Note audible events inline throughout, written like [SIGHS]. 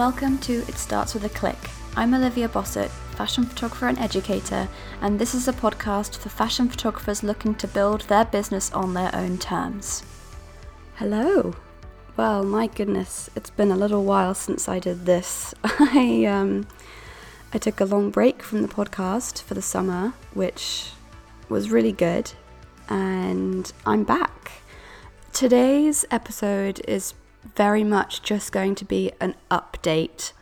Welcome to It Starts With a Click. I'm Olivia Bossert, fashion photographer and educator, and this is a podcast for fashion photographers looking to build their business on their own terms. Hello. Well, my goodness, it's been a little while since I did this. [LAUGHS] I um I took a long break from the podcast for the summer, which was really good, and I'm back. Today's episode is very much just going to be an update.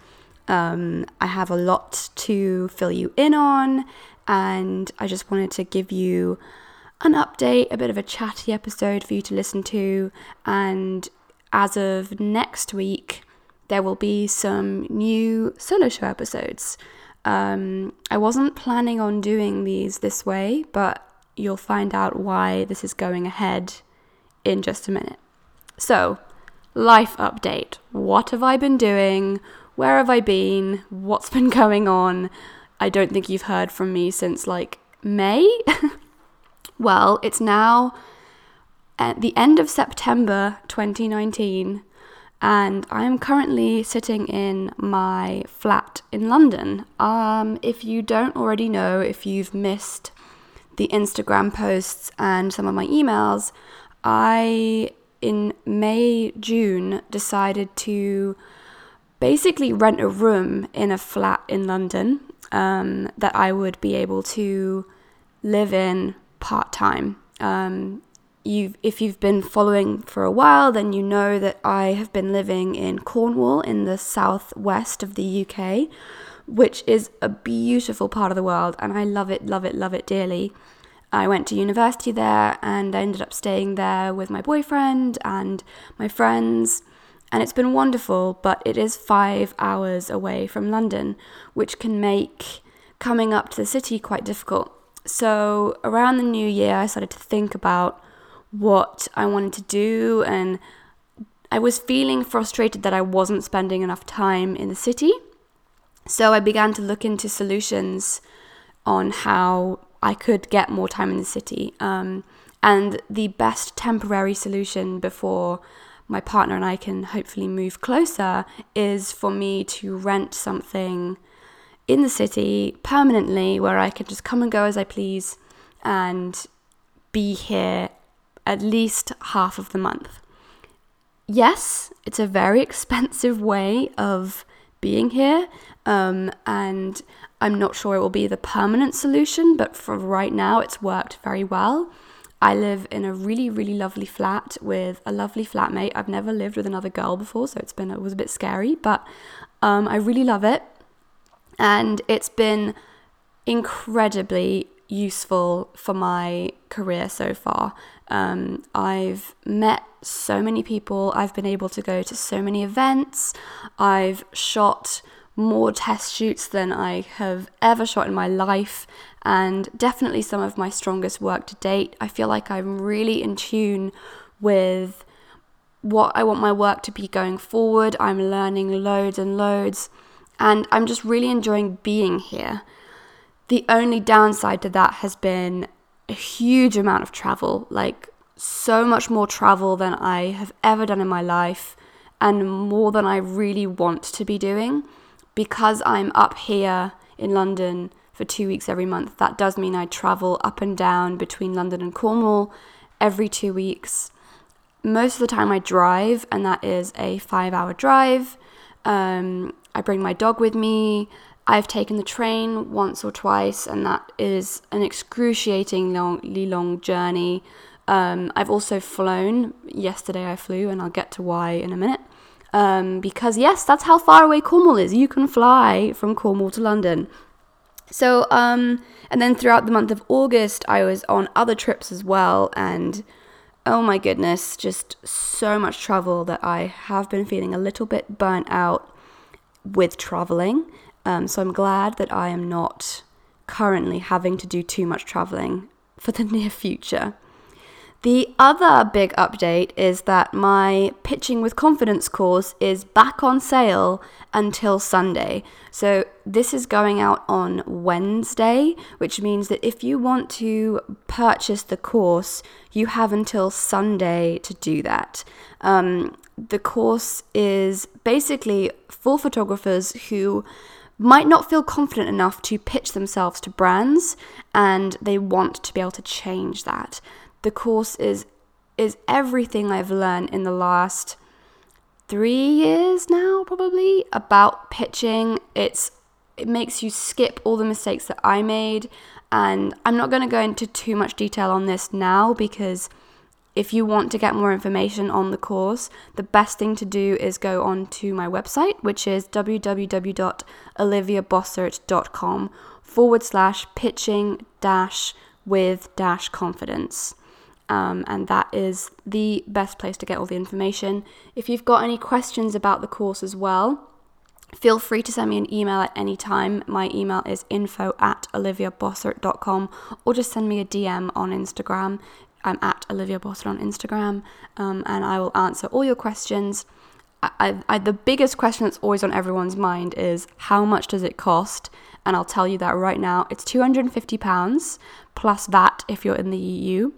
Um, I have a lot to fill you in on, and I just wanted to give you an update, a bit of a chatty episode for you to listen to. And as of next week, there will be some new solo show episodes. Um, I wasn't planning on doing these this way, but you'll find out why this is going ahead in just a minute. So, life update. What have I been doing? Where have I been? What's [LAUGHS] been going on? I don't think you've heard from me since like May. [LAUGHS] well, it's now at the end of September 2019, and I am currently sitting in my flat in London. Um, if you don't already know, if you've missed the Instagram posts and some of my emails, I in May, June decided to basically rent a room in a flat in London um, that I would be able to live in part time. Um, you've, if you've been following for a while, then you know that I have been living in Cornwall in the southwest of the UK, which is a beautiful part of the world, and I love it, love it, love it dearly. I went to university there and I ended up staying there with my boyfriend and my friends. And it's been wonderful, but it is five hours away from London, which can make coming up to the city quite difficult. So, around the new year, I started to think about what I wanted to do, and I was feeling frustrated that I wasn't spending enough time in the city. So, I began to look into solutions on how I could get more time in the city. Um, and the best temporary solution before my partner and I can hopefully move closer is for me to rent something in the city permanently where I can just come and go as I please and be here at least half of the month. Yes, it's a very [LAUGHS] expensive way of being here, um, and I'm not sure it will be the permanent solution, but for right now, it's worked very well. I live in a really, really lovely flat with a lovely flatmate. I've never lived with another girl before, so it's been it was a bit scary, but um, I really love it, and it's been incredibly useful for my career so far. Um, I've met so many people. I've been able to go to so many events. I've shot more test shoots than I have ever shot in my life, and definitely some of my strongest work to date. I feel like I'm really in tune with what I want my work to be going forward. I'm learning loads and loads, and I'm just really enjoying being here. The only downside to that has been a huge amount of travel, like so much more travel than I have ever done in my life, and more than I really want to be doing because I'm up here in London for two weeks every month, that does mean I travel up and down between London and Cornwall every two weeks. Most of the time, I drive, and that is a five hour drive. Um, I bring my dog with me. I've taken the train once or twice, and that is an excruciatingly long journey. Um, I've also flown. Yesterday, I flew, and I'll get to why in a minute. Um, because, yes, that's how far away Cornwall is. You can fly from Cornwall to London. So, um, and then throughout the month of August, I was on other trips as well. And oh my goodness, just so much travel that I have been feeling a little bit burnt out with traveling. Um, so I'm glad that I am not currently having to do too much traveling for the [LAUGHS] near future. The other big update is that my Pitching with Confidence course is back on sale until Sunday. So, this is going out on Wednesday, which means that if you want to purchase the course, you have until Sunday to do that. Um, the course is basically for photographers who might not feel confident enough to pitch themselves to brands and they want to be able to change that the course is is everything I've learned in the last three years now, probably about pitching. It's it makes you skip all the mistakes that I made, and I'm not going to go into too much detail on this now because if you want to get more information on the course, the best thing to do is go on to my website, which is www.oliviabossert.com forward slash pitching dash with dash confidence. Um, and that is the best place to get all the information. If you've got any questions about the course as well, feel free to send me an email at any time. My email is info at oliviabossert.com or just send me a DM on Instagram. I'm at Olivia Bossert on Instagram um, and I will answer all your questions. I, I, the biggest question that's always on everyone's mind is how much does it cost? And I'll tell you that right now. It's £250 plus VAT if you're in the EU.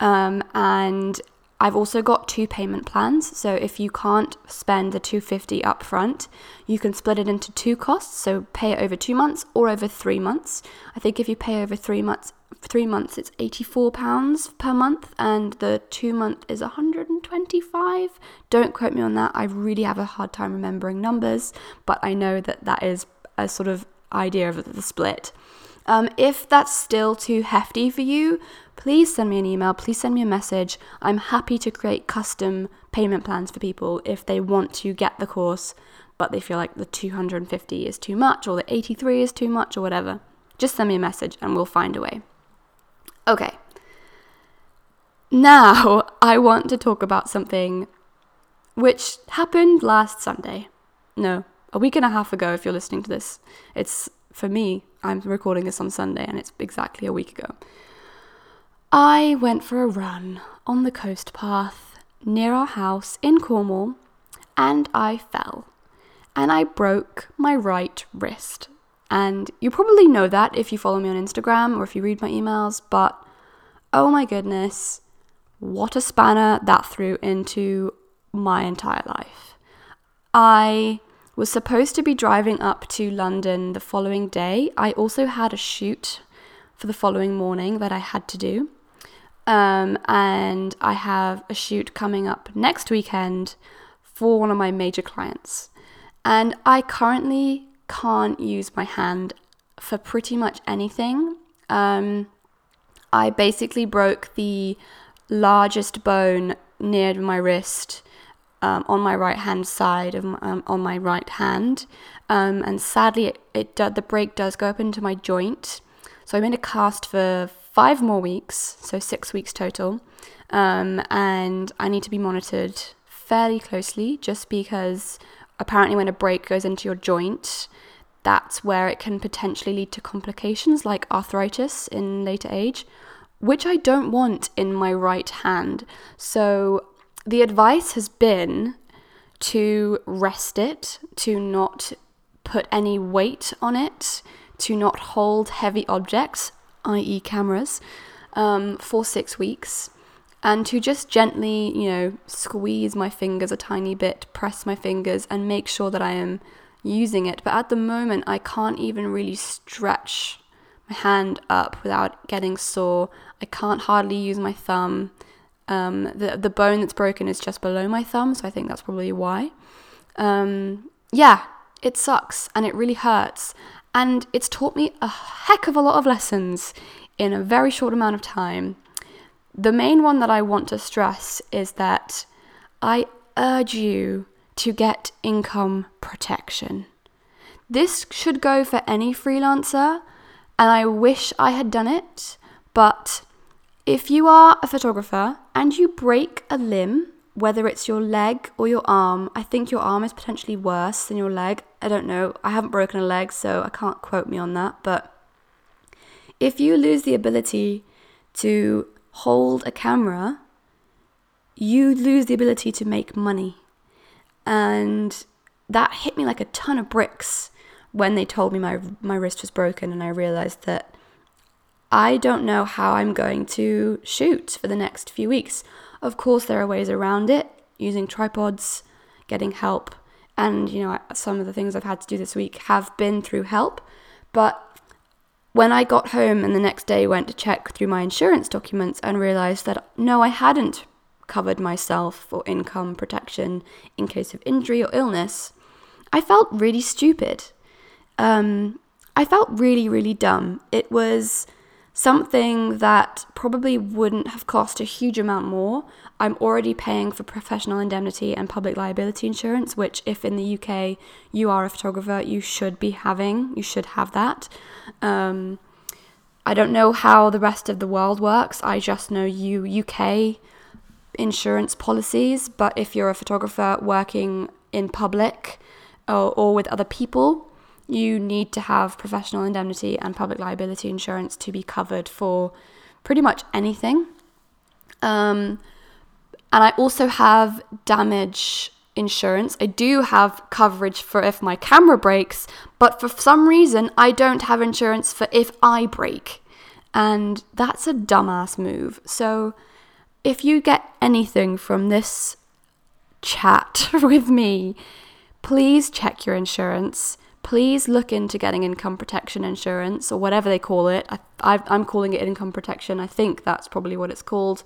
Um, and I've also got two payment plans. So if you can't spend the 250 upfront, you can split it into two costs. So pay it over two months or over three months. I think if you pay over three months, three months it's 84 pounds per month, and the two month is 125. Don't quote me on that. I really have a hard time remembering numbers, but I know that that is a sort of idea of the split. Um, if that's still too hefty for you, please send me an email, please send me a message. I'm happy to create custom payment plans for people if they want to get the course, but they feel like the 250 is too much or the 83 is too much or whatever. Just send me a message and we'll find a way. Okay. Now, [LAUGHS] I want to talk about something which happened last Sunday. No, a week and a half ago, if you're listening to this. It's for me, I'm recording this on Sunday and it's exactly a week ago. I went for a run on the coast path near our house in Cornwall and I fell and I broke my right wrist. And you probably know that if you follow me on Instagram or if you read my emails, but oh my goodness, what a spanner that threw into my entire life. I was supposed to be driving up to London the following day. I also had a shoot for the following morning that I had to do. Um, and I have a shoot coming up next weekend for one of my major clients. And I currently can't use my hand for pretty much anything. Um, I basically broke the largest bone near my wrist um, on my right hand side of my, um, on my right hand, um, and sadly, it, it the break does go up into my joint. So I'm in a cast for five more weeks, so six weeks total, um, and I need to be monitored fairly closely, just because apparently when a break goes into your joint, that's where it can potentially lead to complications like arthritis in later age, which I don't want in my right hand. So the advice has been to rest it, to not put any weight on it, to not hold heavy objects, i.e., cameras, um, for six weeks, and to just gently, you know, squeeze my fingers a tiny bit, press my fingers, and make sure that I am using it. But at the moment, I can't even really stretch my hand up without getting sore. I can't hardly use my thumb. Um, the the bone that's broken is just below my thumb, so I think that's probably why. Um, yeah, it sucks and it really hurts, and it's taught me a heck of a lot of lessons in a very short amount of time. The main one that I want to stress is that I urge you to get income protection. This should go for any freelancer, and I wish I had done it, but if you are a photographer and you break a limb, whether it's your leg or your arm, I think your arm is potentially worse than your leg. I don't know. I haven't broken a leg, so I can't quote me on that. But if you lose the ability to hold a camera you lose the ability to make money. And that hit me like a ton of bricks when they told me my my wrist was broken and I realized that I don't know how I'm going to shoot for the next few weeks. Of course there are ways around it, using tripods, getting help, and you know some of the things I've had to do this week have been through help, but when I got home and the next day went to check through my insurance documents and realized that no, I hadn't covered myself for income protection in case of injury or illness, I felt really stupid. Um, I felt really, really dumb. It was something that probably wouldn't have cost a huge amount more. I'm already paying for professional indemnity and public liability insurance, which, if in the UK you are a photographer, you should be having. You should have that. Um, I don't know how the rest of the world works. I just know you UK insurance policies, but if you're a photographer working in public or, or with other people, you need to have professional indemnity and public liability insurance to be covered for pretty much anything. Um, and I also have damage insurance. I do have coverage for if my camera breaks, but for some reason, I don't have insurance for if I break. And that's a dumbass move. So, if you get anything from this chat [LAUGHS] with me, please check your insurance please look into getting income protection insurance or whatever they call it. I, am calling it income protection. I think that's probably what it's called.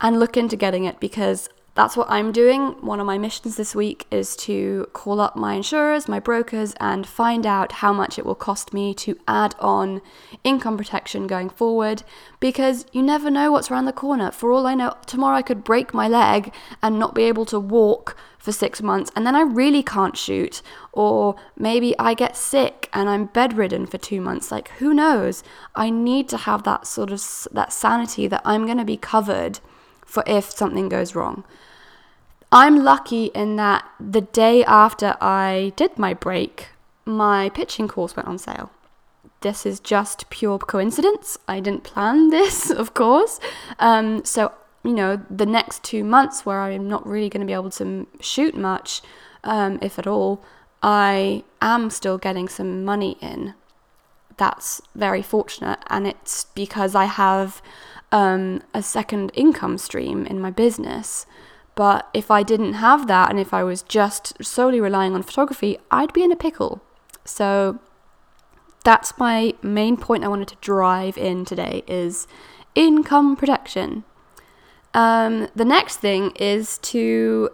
And look into getting it because that's what I'm doing. One of my missions this week is to call up my insurers, my brokers, and find out how much it will cost me to add on income protection going forward because you never know what's around the corner. For all I know, tomorrow I could break my leg and not be able to walk for six months, and then I really can't shoot. Or maybe I get sick and I'm bedridden for two months. Like, who knows? I need to have that sort of that sanity that I'm going to be covered for if something goes wrong. I'm lucky in that the day after I did my break, my pitching course went on sale. This is just pure coincidence. I didn't plan [LAUGHS] this, of course. Um, so you know, the next two months where I'm not really going to be able to shoot much, um, if at all, I am still getting some money in. That's very fortunate, and it's because I have um, a second income stream in my business. But if I didn't have that, and if I was just solely relying on photography, I'd be in a pickle. So that's my main point I wanted to drive in today is income protection. Um, the next thing is to,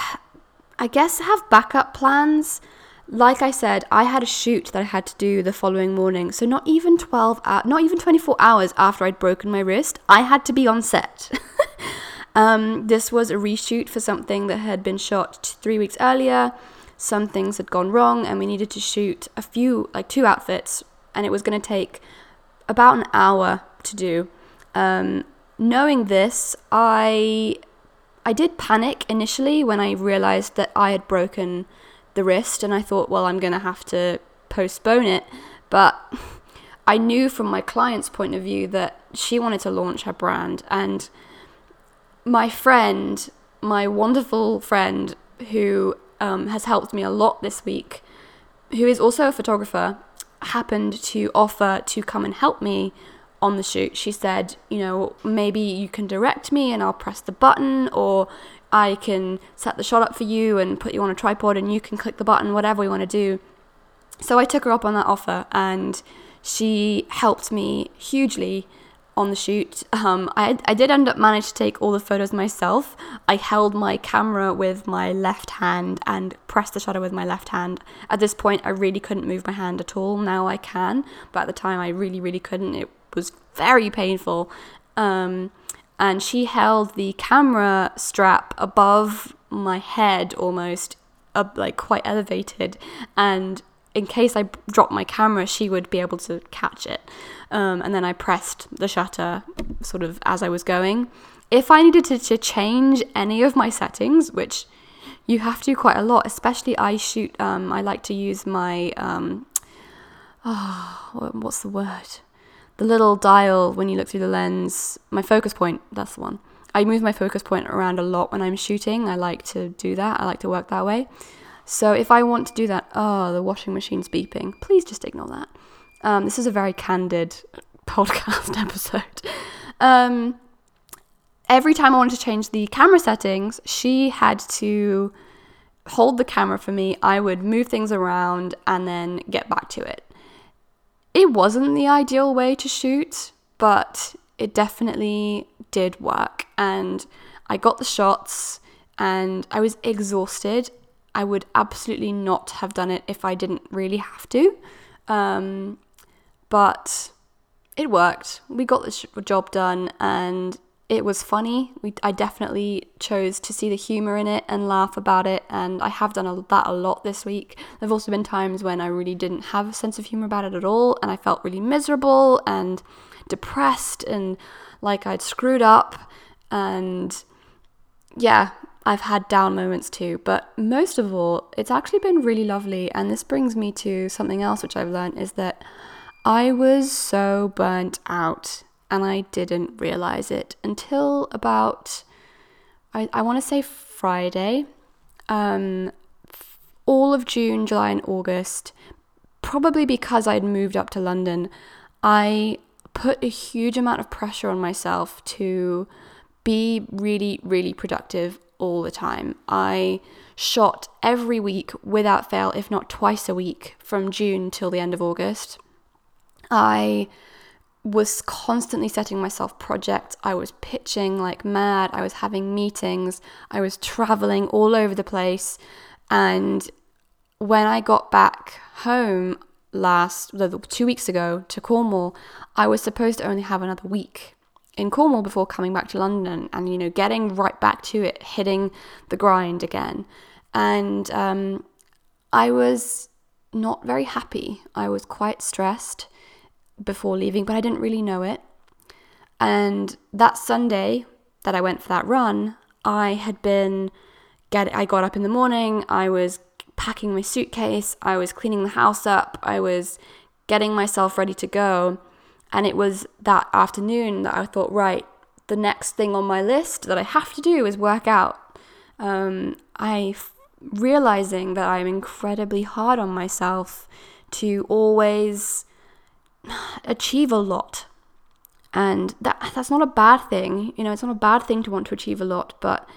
[SIGHS] I guess, have backup plans. Like I said, I had a shoot that I had to do the following morning. So not even 12 hours, not even 24 hours after I'd broken my wrist, I had to be on set. [LAUGHS] um, this was a reshoot for something that had been shot three weeks earlier. Some things had gone wrong, and we needed to shoot a few, like two outfits, and it was going to take about an hour to do. Um, knowing this, I I did panic initially when I realized that I had broken the wrist and I thought, well, I'm going to have to postpone it, but [LAUGHS] I knew from my client's point of view that she wanted to launch her brand and my friend, my wonderful friend who um, has helped me a lot this week, who is also a photographer, happened to offer to come and help me on the shoot. She said, you know, maybe you can direct me and I'll press the button, or I can set the shot up for you and put you on a tripod and you can click the button, whatever we want to do. So I took her up on that offer and she helped me hugely on the shoot. Um, I, I did end up manage to take all the photos myself. I held my camera with my left hand and pressed the shutter with my left hand. At this point, I really couldn't move my hand at all. Now I can, but at the time, I really, really couldn't. It was very painful. Um, and she held the camera strap above my head almost, up, like quite elevated. And in case I dropped my camera, she would be able to catch it. Um, and then I pressed the shutter sort of as I was going. If I needed to, to change any of my settings, which you have to quite a lot, especially I shoot, um, I like to use my, um, oh, what's the word? the little dial when you look through the lens, my focus point, that's the one. I move my focus point around a lot when I'm shooting. I like to do that. I like to work that way. So if I want to do that, oh, the washing machine's beeping. Please just ignore that. Um, this is a very candid [LAUGHS] podcast [LAUGHS] episode. Um, every time I wanted to change the camera settings, she had to hold the camera for me. I would move things around and then get back to it. It wasn't the ideal way to shoot, but it definitely did work. And I got the shots and I was exhausted. I would absolutely not have done it if I didn't really have to. Um, but it worked. We got the job done and it was funny. We, I definitely chose to see the humor in it and laugh about it, and I have done a, that a lot this week. There've also been times when I really didn't have a sense of humor about it at all, and I felt really miserable and depressed and like I'd screwed up. And yeah, I've had down moments too, but most of all, it's actually been really lovely. And this brings me to something else which I've learned is that I was so burnt out and I didn't realize it until about, I, I want to say Friday. Um, all of June, July, and August, probably because I'd moved up to London, I put a huge amount of pressure on myself to be really, really productive all the time. I shot every week without fail, if not twice a week, from June till the end of August. I was constantly setting myself projects. I was pitching like mad. I was having meetings. I was traveling all over the place. And when I got back home last, two weeks ago to Cornwall, I was supposed to only have another week in Cornwall before coming back to London and, you know, getting right back to it, hitting the grind again. And um, I was not very happy. I was quite stressed before leaving, but I didn't really know it. And that Sunday that I went for that run, I had been get I got up in the morning, I was packing my suitcase, I was cleaning the house up, I was getting myself ready to go. And it was that afternoon that I thought, right, the next thing on my list that I have to do is work out. Um, I realizing that I'm incredibly hard on myself to always achieve a lot. And that that's not a bad thing. You know, it's not a bad thing to want to achieve a lot, but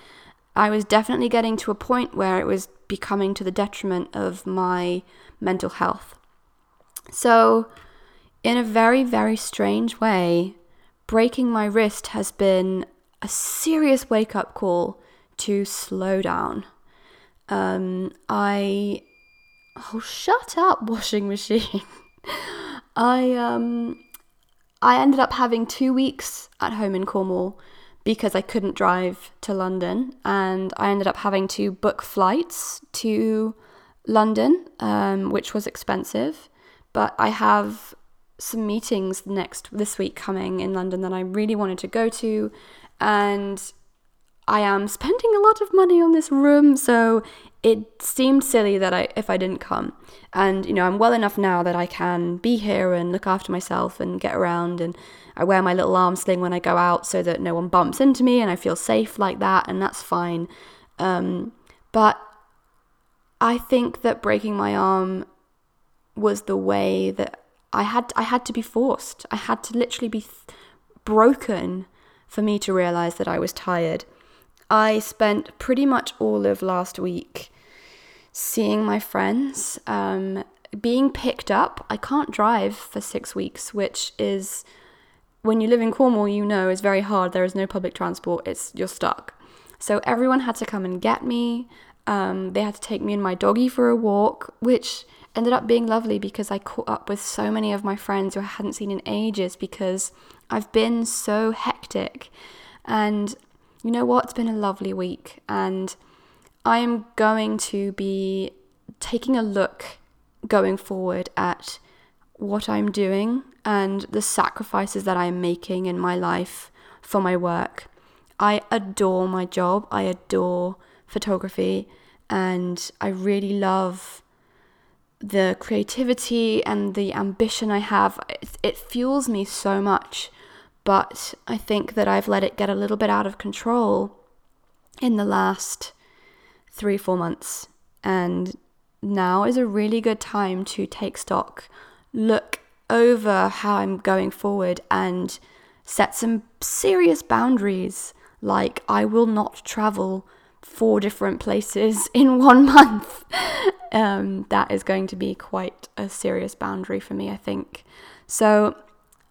I was definitely getting to a point where it was becoming to the detriment of my mental health. So, in a very, very strange way, breaking my wrist has been a serious wake up call to slow down. Um, I. Oh, shut up, [LAUGHS] washing machine. I um I ended up having two weeks at home in Cornwall because I couldn't drive to London, and I ended up having to book flights to London, um, which was expensive. But I have some meetings next this week coming in London that I really wanted to go to, and I am spending a lot of money on this room, so it seemed silly that I if I didn't come. And you know, I'm well enough now that I can be here and look after myself and get around and I wear my little arm sling when I go out so that no one bumps into me and I feel safe like that and that's fine. Um, but I think that breaking my arm was the way that I had I had to be forced. I had to literally be th- broken for me to realize that I was tired. I spent pretty much all of last week seeing my friends, um, being picked up. I can't drive for six weeks, which is, when you live in Cornwall, you know, is very hard. There is no public transport, it's you're stuck. So everyone had to come and get me. Um, they had to take me and my doggy for a walk, which ended up being lovely because I caught up with so many of my friends who I hadn't seen in ages because I've been so hectic. And you know what? It's been a lovely week, and I am going to be taking a look going forward at what I'm doing and the sacrifices that I'm making in my life for my work. I adore my job, I adore photography, and I really love the creativity and the ambition I have. It, it fuels me so much but I think that I've let it get a little bit out of control in the last three, four months. And now is a really good time to take stock, look over how I'm going forward, and set some serious boundaries. Like, I will not travel four different places [LAUGHS] in one month. um, that is going to be quite a serious boundary for me, I think. So,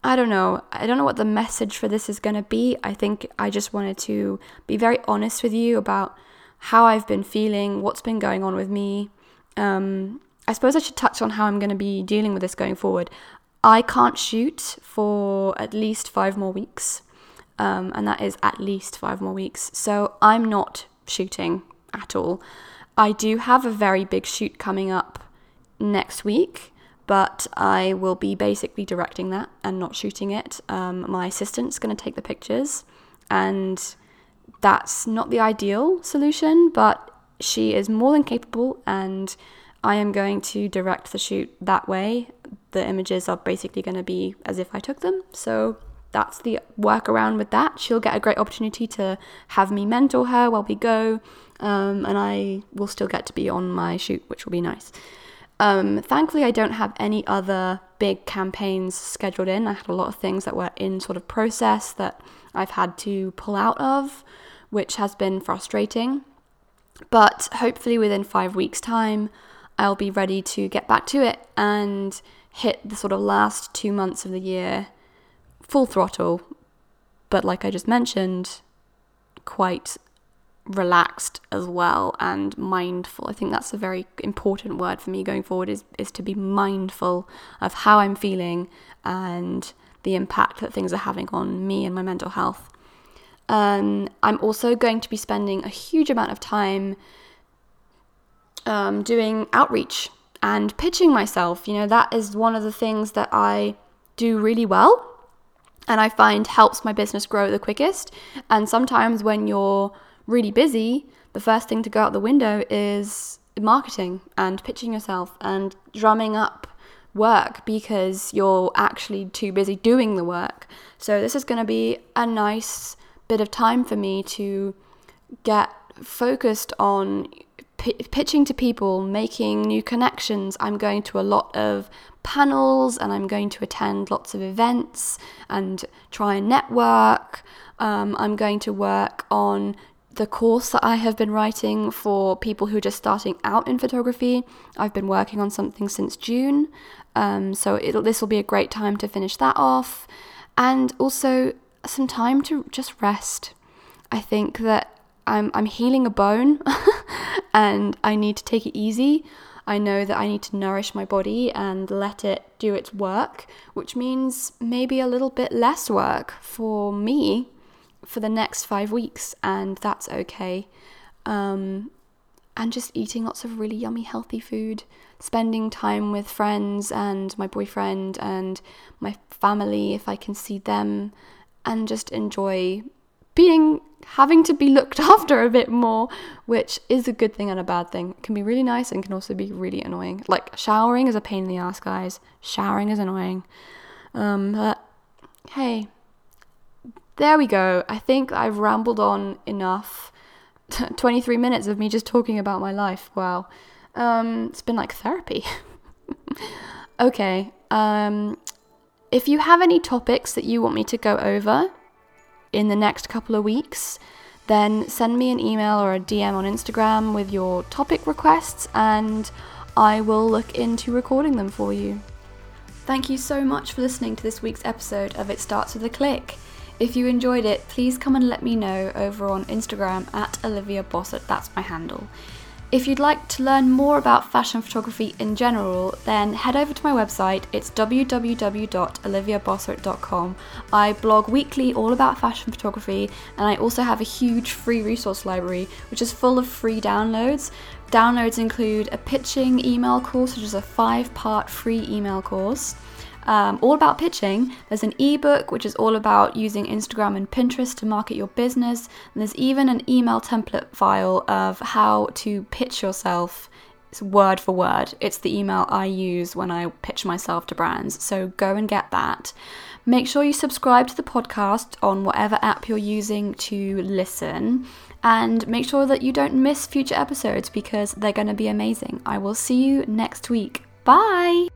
I don't know. I don't know what the message for this is going to be. I think I just wanted to be very honest with you about how I've been feeling, what's been going on with me. Um, I suppose I should touch on how I'm going to be dealing with this going forward. I can't shoot for at least five more weeks, um, and that is at least five more weeks. So I'm not shooting at all. I do have a very big shoot coming up next week but I will be basically directing that and not shooting it. Um, my assistant's going to take the pictures, and that's not the ideal solution, but she is more than capable, and I am going to direct the shoot that way. The images are basically going to be as if I took them, so that's the workaround with that. She'll get a great opportunity to have me mentor her while we go, um, and I will still get to be on my shoot, which will be nice. Um, thankfully, I don't have any other big campaigns scheduled in. I had a lot of things that were in sort of process that I've had to pull out of, which has been frustrating. But hopefully, within five weeks' time, I'll be ready to get back to it and hit the sort of last two months of the year full throttle. But like I just mentioned, quite relaxed as well and mindful. I think that's a very important word for me going forward is is to be mindful of how I'm feeling and the impact that things are having on me and my mental health. Um, I'm also going to be spending a huge amount of time um, doing outreach and pitching myself. You know, that is one of the things that I do really well and I find helps my business grow the quickest. And sometimes when you're really busy, the first thing to go out the window is marketing and pitching yourself and drumming up work because you're actually too busy doing the work. So, this is going to be a nice bit of time for me to get focused on p- pitching to people, making new connections. I'm going to a lot of panels and I'm going to attend lots of events and try and network. Um, I'm going to work on the course that I have been writing for people who are just starting out in photography. I've been working on something since June, um, so this will be a great time to finish that off, and also some time to just rest. I think that I'm I'm healing a bone, [LAUGHS] and I need to take it easy. I know that I need to nourish my body and let it do its work, which means maybe a little bit less work for me for the next five weeks, and that's okay. Um, and just eating lots of really yummy, healthy food, spending time with friends and my boyfriend and my family if I can see them, and just enjoy being having to be looked [LAUGHS] after a bit more, which is a good thing and a bad thing. It can be really nice and can also be really annoying. Like showering is a pain in the ass, guys. Showering is annoying. Um, but hey, there we go. I think I've rambled on enough. [LAUGHS] 23 minutes of me just talking about my life. Wow. Um, it's been like therapy. [LAUGHS] okay. Um, if you have any topics that you want me to go over in the next couple of weeks, then send me an email or a DM on Instagram with your topic requests and I will look into recording them for you. Thank you so much for listening to this week's episode of It Starts With a Click. If you enjoyed it, please come and let me know over on Instagram at Olivia Bossert, that's my handle. If you'd like to learn more about fashion photography in general, then head over to my website. It's www.oliviabossert.com. I blog weekly all about fashion photography, and I also have a huge free resource library which is full of free downloads. Downloads include a pitching email course, which is a five part free email course um, all about pitching. There's an ebook which is all about using Instagram and Pinterest to market your business. And there's even an email template file of how to pitch yourself It's word for word. It's the email I use when I pitch myself to brands. So go and get that. Make sure you subscribe to the podcast on whatever app you're using to listen. And make sure that you don't miss future episodes because they're going to be amazing. I will see you next week. Bye!